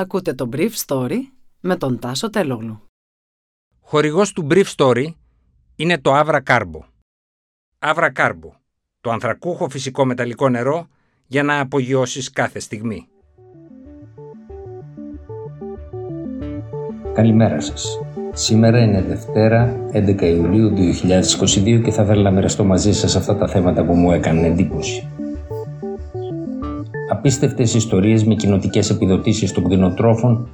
Ακούτε το Brief Story με τον Τάσο Τελόγλου. Χορηγός του Brief Story είναι το Avra Carbo. Avra Carbo, το ανθρακούχο φυσικό μεταλλικό νερό για να απογειώσεις κάθε στιγμή. Καλημέρα σας. Σήμερα είναι Δευτέρα, 11 Ιουλίου 2022 και θα ήθελα να μοιραστώ μαζί σας αυτά τα θέματα που μου έκανε εντύπωση. Απίστευτες ιστορίες με κοινοτικές επιδοτήσεις των κτηνοτρόφων,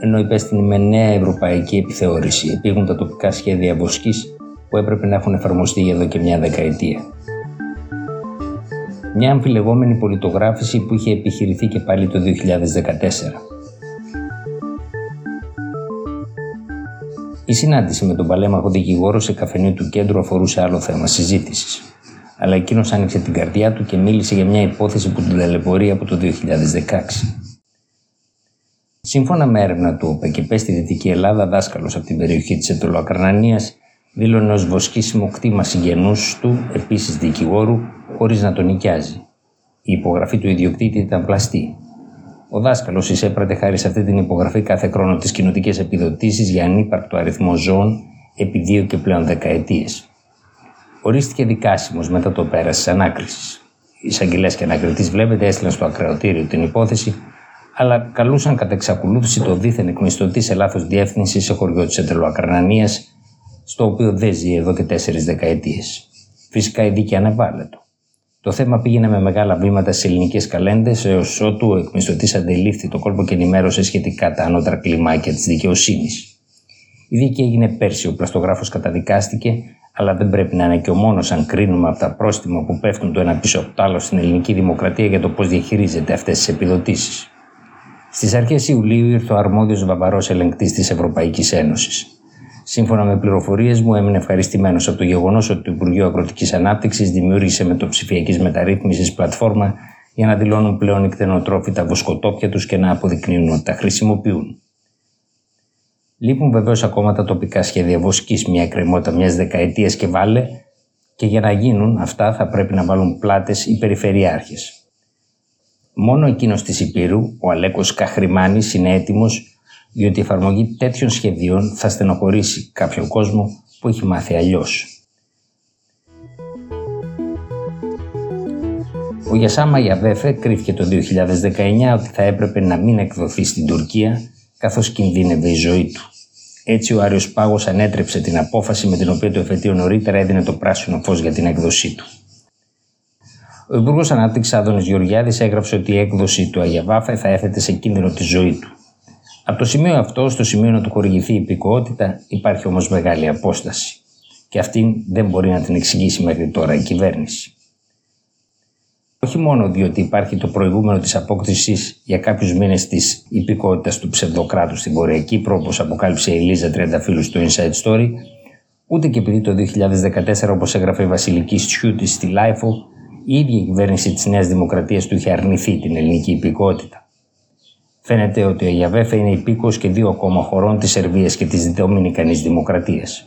ενώ υπέστην με νέα ευρωπαϊκή επιθεώρηση επίγουν τα τοπικά σχέδια βοσκής που έπρεπε να έχουν εφαρμοστεί εδώ και μια δεκαετία. Μια αμφιλεγόμενη πολιτογράφηση που είχε επιχειρηθεί και πάλι το 2014. Η συνάντηση με τον παλέμαχο δικηγόρο σε καφενείο του κέντρου αφορούσε άλλο θέμα συζήτησης αλλά εκείνος άνοιξε την καρδιά του και μίλησε για μια υπόθεση που την ταλαιπωρεί από το 2016. Σύμφωνα με έρευνα του ΟΠΕ στη Δυτική Ελλάδα, δάσκαλος από την περιοχή της Ετωλοακρανανία δήλωνε ως βοσκήσιμο κτήμα συγγενούς του, επίσης δικηγόρου, χωρίς να τον νοικιάζει. Η υπογραφή του ιδιοκτήτη ήταν πλαστή. Ο δάσκαλος εισέπρατε χάρη σε αυτή την υπογραφή κάθε χρόνο τις κοινοτικές επιδοτήσεις για ανύπαρκτο αριθμό ζώων επί δύο και πλέον δεκαετίες ορίστηκε δικάσιμος μετά το πέρα της ανάκρισης. Οι εισαγγελέα και ανακριτής, βλέπετε, έστειλαν στο ακροατήριο την υπόθεση, αλλά καλούσαν κατά εξακολούθηση το δίθεν εκμισθωτή σε λάθος διεύθυνση σε χωριό της Εντελοακρανανίας, στο οποίο δεν ζει εδώ και τέσσερις δεκαετίες. Φυσικά η δίκη ανεβάλλεται. Το θέμα πήγαινε με μεγάλα βήματα στις ελληνικές καλέντες, έως ότου ο εκμισθωτής αντελήφθη το κόλπο και ενημέρωσε σχετικά τα ανώτερα κλιμάκια της δικαιοσύνης. Η δίκη έγινε πέρσι, ο πλαστογράφος καταδικάστηκε αλλά δεν πρέπει να είναι και ο μόνος αν κρίνουμε από τα πρόστιμα που πέφτουν το ένα πίσω από το άλλο στην ελληνική δημοκρατία για το πώς διαχειρίζεται αυτές τις επιδοτήσεις. Στις αρχές Ιουλίου ήρθε ο αρμόδιος βαβαρός ελεγκτής της Ευρωπαϊκής Ένωσης. Σύμφωνα με πληροφορίες μου, έμεινε ευχαριστημένος από το γεγονός ότι το Υπουργείο Αγροτικής Ανάπτυξης δημιούργησε με το ψηφιακή μεταρρύθμιση πλατφόρμα για να δηλώνουν πλέον οι κτηνοτρόφοι τα βοσκοτόπια τους και να αποδεικνύουν ότι τα χρησιμοποιούν. Λείπουν βεβαίως ακόμα τα τοπικά σχέδια βοσκή, μια εκκρεμότητα μιας δεκαετίας και βάλε, και για να γίνουν αυτά θα πρέπει να βάλουν πλάτες οι περιφερειάρχες. Μόνο εκείνος της Υπήρου, ο Αλέκος Καχρημάνης, είναι έτοιμος διότι η εφαρμογή τέτοιων σχεδίων θα στενοχωρήσει κάποιον κόσμο που έχει μάθει αλλιώς. Ο Γιασάμα Γιαβέφε κρίθηκε το 2019 ότι θα έπρεπε να μην εκδοθεί στην Τουρκία καθώς κινδύνευε η ζωή του. Έτσι ο Άριος Πάγος ανέτρεψε την απόφαση με την οποία το εφετείο νωρίτερα έδινε το πράσινο φως για την έκδοσή του. Ο Υπουργός Ανάπτυξης Άδωνης Γεωργιάδης έγραψε ότι η έκδοση του Αγιαβάφε θα έθετε σε κίνδυνο τη ζωή του. Από το σημείο αυτό στο σημείο να του χορηγηθεί η υπηκότητα υπάρχει όμως μεγάλη απόσταση. Και αυτή δεν μπορεί να την εξηγήσει μέχρι τώρα η κυβέρνηση. Όχι μόνο διότι υπάρχει το προηγούμενο της απόκτηση για κάποιους μήνες της υπηκοότητας του ψευδοκράτους στην Βόρεια Κύπρο, όπως αποκάλυψε η Λίζα Τριανταφύλλου στο Inside Story, ούτε και επειδή το 2014, όπως έγραφε η Βασιλική Σιούτη στη LiFO, η ίδια η κυβέρνηση της Νέας Δημοκρατίας του είχε αρνηθεί την ελληνική υπηκότητα. Φαίνεται ότι ο Ιαβέφε είναι υπήκοος και δύο ακόμα χωρών της Σερβίας και της Δομινικανής Δημοκρατίας.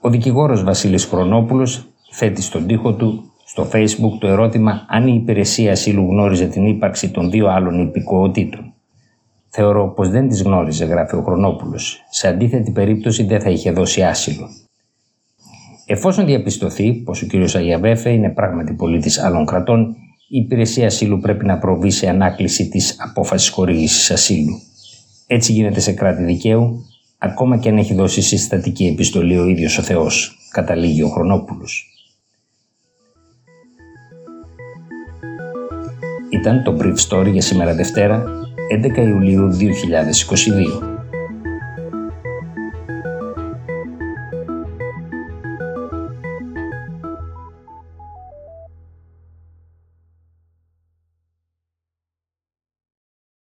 Ο δικηγόρος Βασίλης Χρονόπουλος θέτει στον τοίχο του στο Facebook το ερώτημα αν η υπηρεσία ασύλου γνώριζε την ύπαρξη των δύο άλλων υπηκοοτήτων. Θεωρώ πως δεν τις γνώριζε, γράφει ο Χρονόπουλος. Σε αντίθετη περίπτωση δεν θα είχε δώσει άσυλο. Εφόσον διαπιστωθεί πως ο κ. Αγιαβέφε είναι πράγματι πολίτης άλλων κρατών, η υπηρεσία ασύλου πρέπει να προβεί σε ανάκληση της απόφασης χορήγησης ασύλου. Έτσι γίνεται σε κράτη δικαίου, ακόμα και αν έχει δώσει συστατική επιστολή ο ίδιος ο Θεός, καταλήγει ο Χρονόπουλος. Ήταν το Brief Story για σήμερα Δευτέρα, 11 Ιουλίου 2022.